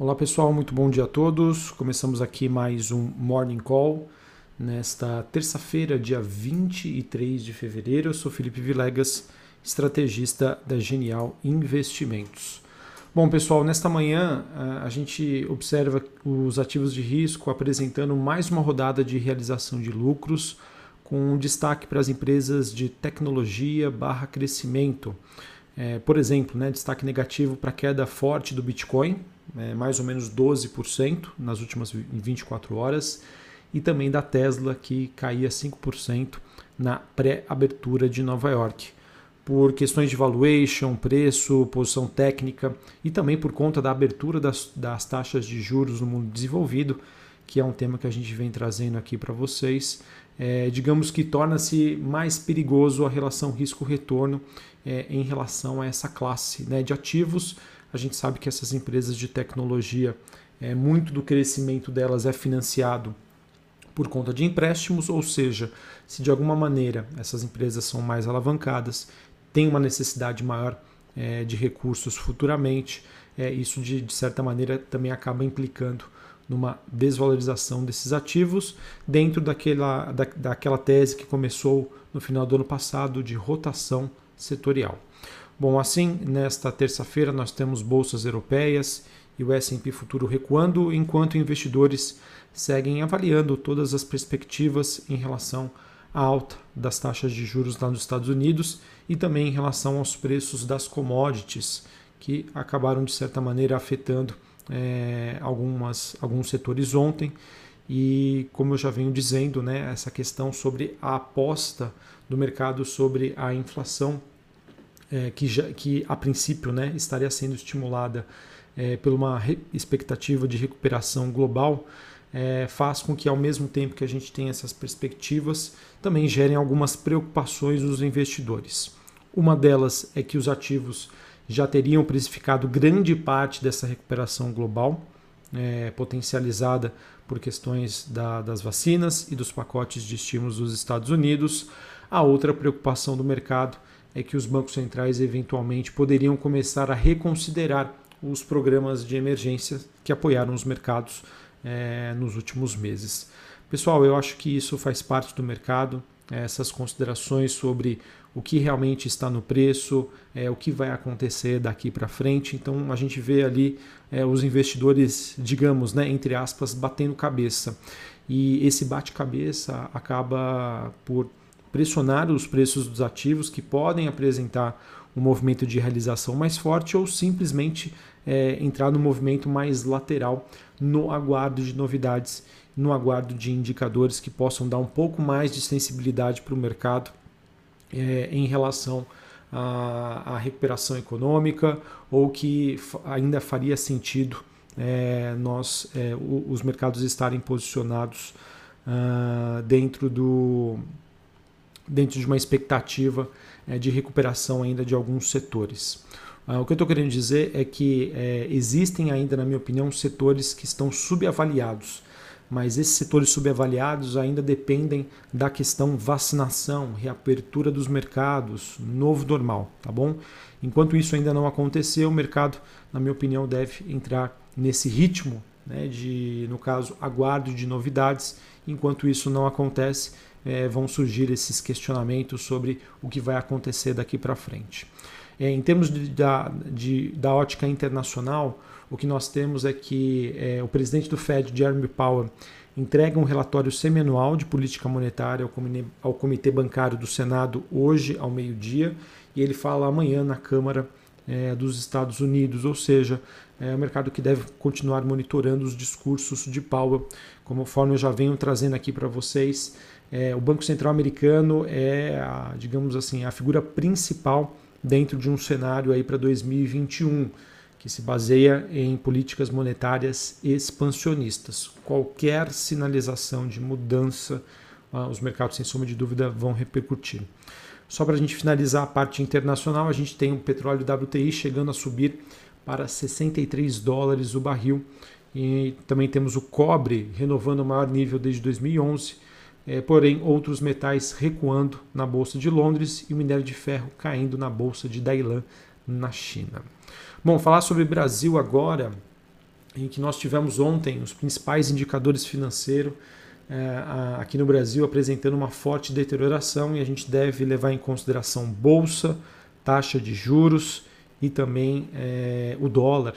Olá pessoal, muito bom dia a todos. Começamos aqui mais um Morning Call nesta terça-feira, dia 23 de fevereiro. Eu sou Felipe Vilegas, estrategista da Genial Investimentos. Bom, pessoal, nesta manhã a gente observa os ativos de risco apresentando mais uma rodada de realização de lucros, com destaque para as empresas de tecnologia barra crescimento. É, por exemplo, né, destaque negativo para a queda forte do Bitcoin, é, mais ou menos 12% nas últimas 24 horas, e também da Tesla, que caía 5% na pré-abertura de Nova York. Por questões de valuation, preço, posição técnica e também por conta da abertura das, das taxas de juros no mundo desenvolvido, que é um tema que a gente vem trazendo aqui para vocês. É, digamos que torna-se mais perigoso a relação risco-retorno é, em relação a essa classe né, de ativos. A gente sabe que essas empresas de tecnologia, é, muito do crescimento delas é financiado por conta de empréstimos, ou seja, se de alguma maneira essas empresas são mais alavancadas, têm uma necessidade maior é, de recursos futuramente, é, isso de, de certa maneira também acaba implicando numa desvalorização desses ativos dentro daquela, da, daquela tese que começou no final do ano passado de rotação setorial. Bom, assim, nesta terça-feira nós temos bolsas europeias e o S&P futuro recuando, enquanto investidores seguem avaliando todas as perspectivas em relação à alta das taxas de juros lá nos Estados Unidos e também em relação aos preços das commodities, que acabaram de certa maneira afetando é, algumas, alguns setores ontem. E como eu já venho dizendo, né, essa questão sobre a aposta do mercado sobre a inflação é, que, já, que a princípio né, estaria sendo estimulada é, por uma expectativa de recuperação global, é, faz com que, ao mesmo tempo que a gente tem essas perspectivas, também gerem algumas preocupações dos investidores. Uma delas é que os ativos já teriam precificado grande parte dessa recuperação global, é, potencializada por questões da, das vacinas e dos pacotes de estímulos dos Estados Unidos. A outra preocupação do mercado é que os bancos centrais eventualmente poderiam começar a reconsiderar os programas de emergência que apoiaram os mercados é, nos últimos meses. Pessoal, eu acho que isso faz parte do mercado, essas considerações sobre o que realmente está no preço, é, o que vai acontecer daqui para frente. Então a gente vê ali é, os investidores, digamos, né, entre aspas, batendo cabeça. E esse bate-cabeça acaba por pressionar os preços dos ativos que podem apresentar um movimento de realização mais forte ou simplesmente é, entrar no movimento mais lateral no aguardo de novidades, no aguardo de indicadores que possam dar um pouco mais de sensibilidade para o mercado é, em relação à, à, recuperação econômica ou que ainda faria sentido é, nós é, os mercados estarem posicionados uh, dentro do dentro de uma expectativa é, de recuperação ainda de alguns setores. Ah, o que eu estou querendo dizer é que é, existem ainda, na minha opinião, setores que estão subavaliados, mas esses setores subavaliados ainda dependem da questão vacinação, reapertura dos mercados, novo normal, tá bom? Enquanto isso ainda não aconteceu, o mercado, na minha opinião, deve entrar nesse ritmo né, de, no caso, aguardo de novidades. Enquanto isso não acontece, é, vão surgir esses questionamentos sobre o que vai acontecer daqui para frente. É, em termos de, da, de, da ótica internacional, o que nós temos é que é, o presidente do Fed, Jeremy Powell, entrega um relatório semianual de política monetária ao comitê, ao comitê Bancário do Senado hoje ao meio-dia e ele fala amanhã na Câmara é, dos Estados Unidos, ou seja, é um mercado que deve continuar monitorando os discursos de Powell, conforme eu já venho trazendo aqui para vocês. É, o Banco Central americano é, a, digamos assim, a figura principal dentro de um cenário aí para 2021 que se baseia em políticas monetárias expansionistas. Qualquer sinalização de mudança, ah, os mercados, sem sombra de dúvida, vão repercutir. Só para a gente finalizar a parte internacional, a gente tem o petróleo WTI chegando a subir para 63 dólares o barril. E também temos o cobre renovando o maior nível desde 2011. É, porém, outros metais recuando na Bolsa de Londres e o minério de ferro caindo na Bolsa de Dailan, na China. Bom, falar sobre Brasil agora. em que nós tivemos ontem os principais indicadores financeiros é, aqui no Brasil apresentando uma forte deterioração e a gente deve levar em consideração bolsa, taxa de juros e também é, o dólar.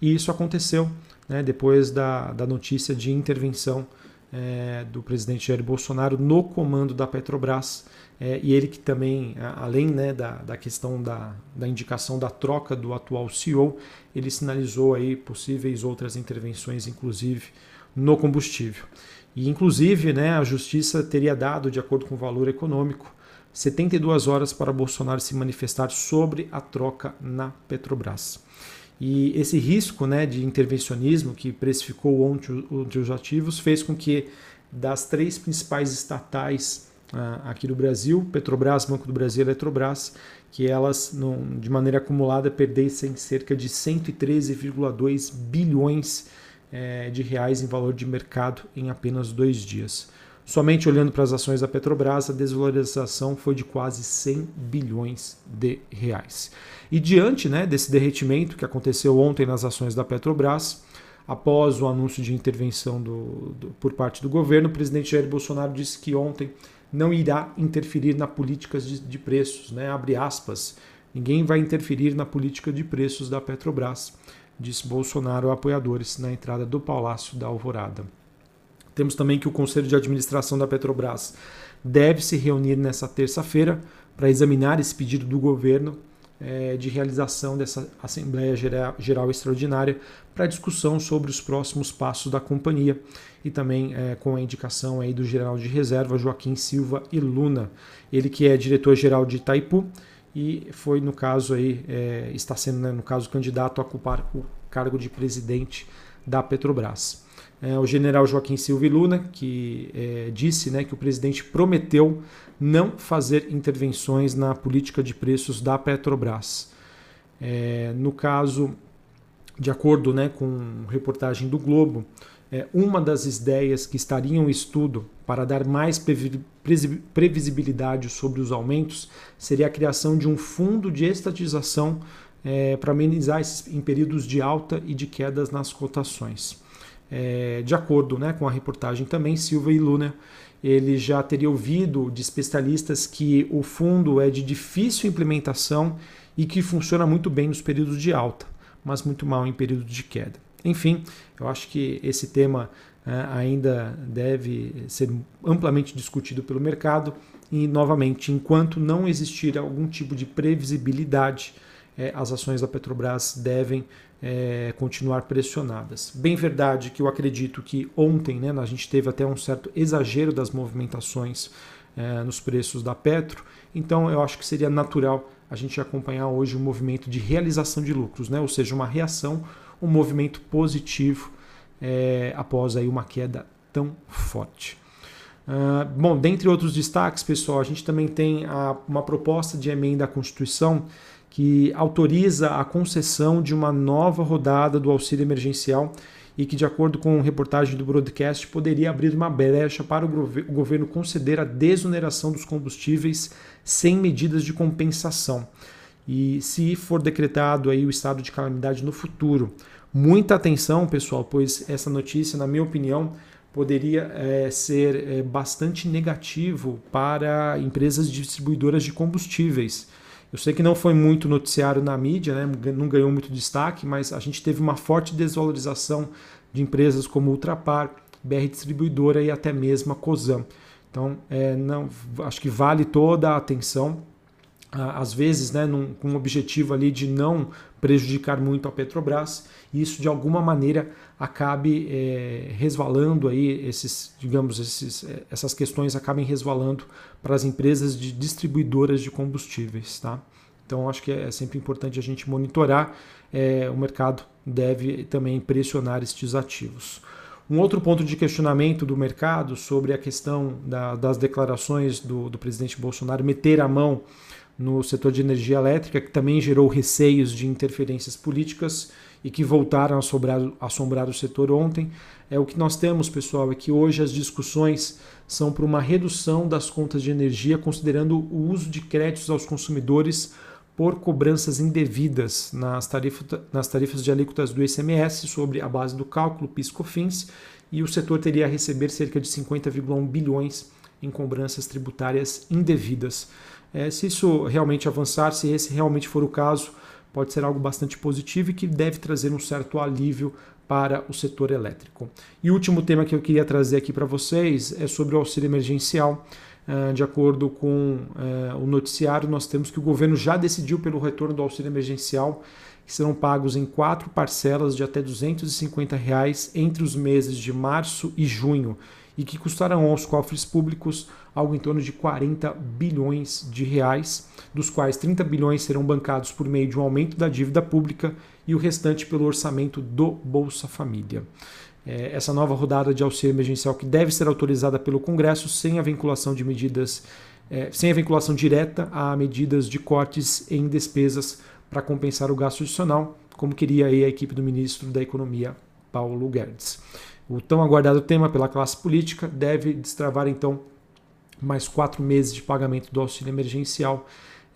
E isso aconteceu né, depois da, da notícia de intervenção é, do presidente Jair Bolsonaro no comando da Petrobras. É, e ele que também, além né, da, da questão da, da indicação da troca do atual CEO, ele sinalizou aí possíveis outras intervenções, inclusive no combustível. E inclusive né, a justiça teria dado, de acordo com o valor econômico, 72 horas para Bolsonaro se manifestar sobre a troca na Petrobras. E esse risco né, de intervencionismo que precificou ontem os ativos fez com que das três principais estatais uh, aqui do Brasil, Petrobras, Banco do Brasil e Eletrobras, que elas, de maneira acumulada, perdessem cerca de 113,2 bilhões eh, de reais em valor de mercado em apenas dois dias. Somente olhando para as ações da Petrobras, a desvalorização foi de quase 100 bilhões de reais. E diante né, desse derretimento que aconteceu ontem nas ações da Petrobras, após o anúncio de intervenção do, do, por parte do governo, o presidente Jair Bolsonaro disse que ontem não irá interferir na política de, de preços, né, abre aspas, ninguém vai interferir na política de preços da Petrobras, disse Bolsonaro a apoiadores na entrada do Palácio da Alvorada. Temos também que o Conselho de Administração da Petrobras deve se reunir nessa terça-feira para examinar esse pedido do governo é, de realização dessa Assembleia Geral, Geral Extraordinária para discussão sobre os próximos passos da companhia e também é, com a indicação aí do general de reserva Joaquim Silva e Luna, ele que é diretor-geral de Itaipu e foi no caso aí é, está sendo né, no caso candidato a ocupar o cargo de presidente da Petrobras é, o general Joaquim Silva Luna, que é, disse né, que o presidente prometeu não fazer intervenções na política de preços da Petrobras. É, no caso, de acordo né, com reportagem do Globo, é, uma das ideias que estariam em estudo para dar mais previsibilidade sobre os aumentos seria a criação de um fundo de estatização é, para amenizar esses, em períodos de alta e de quedas nas cotações. É, de acordo né, com a reportagem também, Silva e Luna ele já teria ouvido de especialistas que o fundo é de difícil implementação e que funciona muito bem nos períodos de alta, mas muito mal em períodos de queda. Enfim, eu acho que esse tema é, ainda deve ser amplamente discutido pelo mercado e, novamente, enquanto não existir algum tipo de previsibilidade, é, as ações da Petrobras devem é, continuar pressionadas. Bem verdade que eu acredito que ontem né, a gente teve até um certo exagero das movimentações é, nos preços da Petro, então eu acho que seria natural a gente acompanhar hoje um movimento de realização de lucros, né, ou seja, uma reação, um movimento positivo é, após aí uma queda tão forte. Uh, bom, dentre outros destaques, pessoal, a gente também tem a, uma proposta de emenda à Constituição que autoriza a concessão de uma nova rodada do auxílio emergencial e que, de acordo com reportagem do broadcast, poderia abrir uma brecha para o governo conceder a desoneração dos combustíveis sem medidas de compensação. E se for decretado aí o estado de calamidade no futuro, muita atenção, pessoal, pois essa notícia, na minha opinião, poderia é, ser é, bastante negativo para empresas distribuidoras de combustíveis eu sei que não foi muito noticiário na mídia, né? não ganhou muito destaque, mas a gente teve uma forte desvalorização de empresas como Ultrapar, BR Distribuidora e até mesmo a Cosam. Então, é, não, acho que vale toda a atenção às vezes né, num, com o objetivo ali de não prejudicar muito a Petrobras, e isso de alguma maneira acabe é, resvalando aí esses, digamos, esses, é, essas questões acabem resvalando para as empresas de distribuidoras de combustíveis, tá? Então acho que é sempre importante a gente monitorar. É, o mercado deve também pressionar estes ativos. Um outro ponto de questionamento do mercado sobre a questão da, das declarações do, do presidente Bolsonaro meter a mão no setor de energia elétrica, que também gerou receios de interferências políticas e que voltaram a assombrar, assombrar o setor ontem. É o que nós temos, pessoal, é que hoje as discussões são para uma redução das contas de energia, considerando o uso de créditos aos consumidores por cobranças indevidas nas, tarifa, nas tarifas de alíquotas do ICMS sobre a base do cálculo PIS/COFINS e o setor teria a receber cerca de 50,1 bilhões em cobranças tributárias indevidas. É, se isso realmente avançar, se esse realmente for o caso, pode ser algo bastante positivo e que deve trazer um certo alívio para o setor elétrico. E o último tema que eu queria trazer aqui para vocês é sobre o auxílio emergencial. Ah, de acordo com eh, o noticiário, nós temos que o governo já decidiu pelo retorno do auxílio emergencial, que serão pagos em quatro parcelas de até 250 reais entre os meses de março e junho e que custarão aos cofres públicos algo em torno de 40 bilhões de reais, dos quais 30 bilhões serão bancados por meio de um aumento da dívida pública e o restante pelo orçamento do Bolsa Família. É, essa nova rodada de auxílio emergencial que deve ser autorizada pelo Congresso sem a vinculação de medidas, é, sem a vinculação direta a medidas de cortes em despesas para compensar o gasto adicional, como queria a equipe do ministro da Economia, Paulo Guedes. O tão aguardado tema pela classe política deve destravar então mais quatro meses de pagamento do auxílio emergencial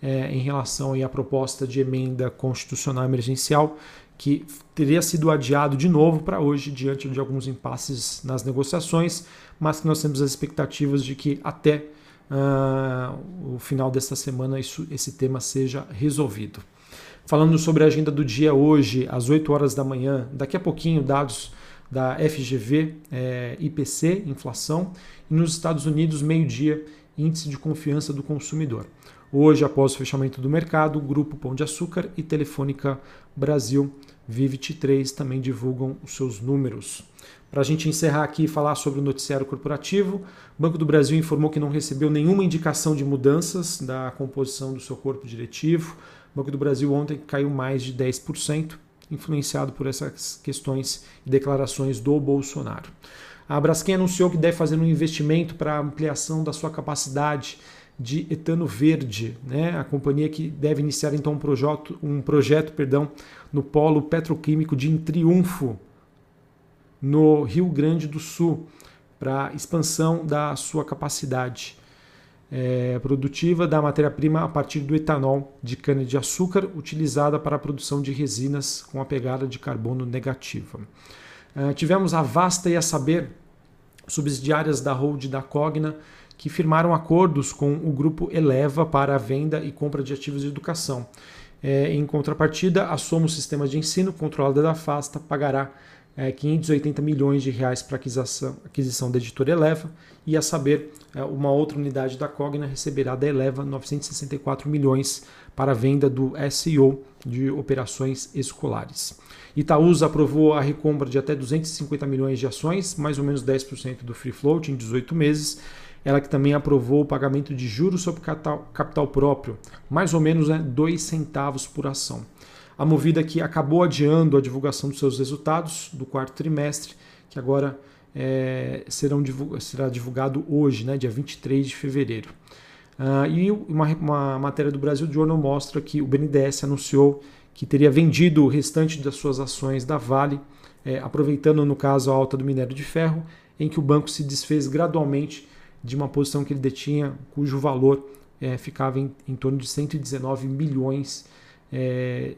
é, em relação à proposta de emenda constitucional emergencial que teria sido adiado de novo para hoje diante de alguns impasses nas negociações, mas que nós temos as expectativas de que até uh, o final desta semana isso, esse tema seja resolvido. Falando sobre a agenda do dia hoje, às 8 horas da manhã, daqui a pouquinho, dados da FGV, é, IPC, inflação, e nos Estados Unidos, meio-dia, índice de confiança do consumidor. Hoje, após o fechamento do mercado, Grupo Pão de Açúcar e Telefônica Brasil Vivit 3 também divulgam os seus números. Para a gente encerrar aqui e falar sobre o noticiário corporativo, o Banco do Brasil informou que não recebeu nenhuma indicação de mudanças da composição do seu corpo diretivo. O Banco do Brasil ontem caiu mais de 10%, influenciado por essas questões e declarações do Bolsonaro. A Braskem anunciou que deve fazer um investimento para ampliação da sua capacidade de etano verde, né? A companhia que deve iniciar então um projeto, um projeto, perdão, no polo petroquímico de Triunfo, no Rio Grande do Sul, para expansão da sua capacidade é, produtiva da matéria-prima a partir do etanol de cana-de-açúcar utilizada para a produção de resinas com a pegada de carbono negativa. Uh, tivemos a Vasta e a Saber, subsidiárias da Hold da Cogna, que firmaram acordos com o grupo Eleva para a venda e compra de ativos de educação. É, em contrapartida, a Somos Sistemas de Ensino, controlada da Fasta, pagará é, 580 milhões de reais para aquisição, aquisição da editora Eleva e a saber, é, uma outra unidade da Cogna receberá da Eleva 964 milhões para a venda do SEO de operações escolares. Itaúsa aprovou a recompra de até 250 milhões de ações, mais ou menos 10% do free float em 18 meses, ela que também aprovou o pagamento de juros sobre capital, próprio, mais ou menos né, 2 centavos por ação. A Movida que acabou adiando a divulgação dos seus resultados do quarto trimestre, que agora é, serão, será divulgado hoje, né, dia 23 de fevereiro. Uh, e uma, uma, matéria do Brasil Journal mostra que o BNDES anunciou que teria vendido o restante das suas ações da Vale, é, aproveitando, no caso, a alta do minério de ferro, em que o banco se desfez gradualmente de uma posição que ele detinha, cujo valor é, ficava em, em, torno de 119 milhões é, é,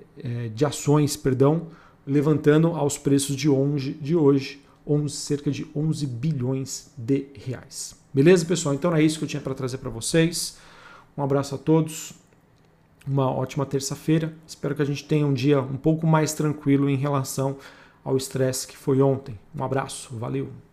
de ações, perdão, levantando aos preços de, onde, de hoje 11, cerca de 11 bilhões de reais. Beleza, pessoal? Então é isso que eu tinha para trazer para vocês. Um abraço a todos, uma ótima terça-feira. Espero que a gente tenha um dia um pouco mais tranquilo em relação ao estresse que foi ontem. Um abraço, valeu!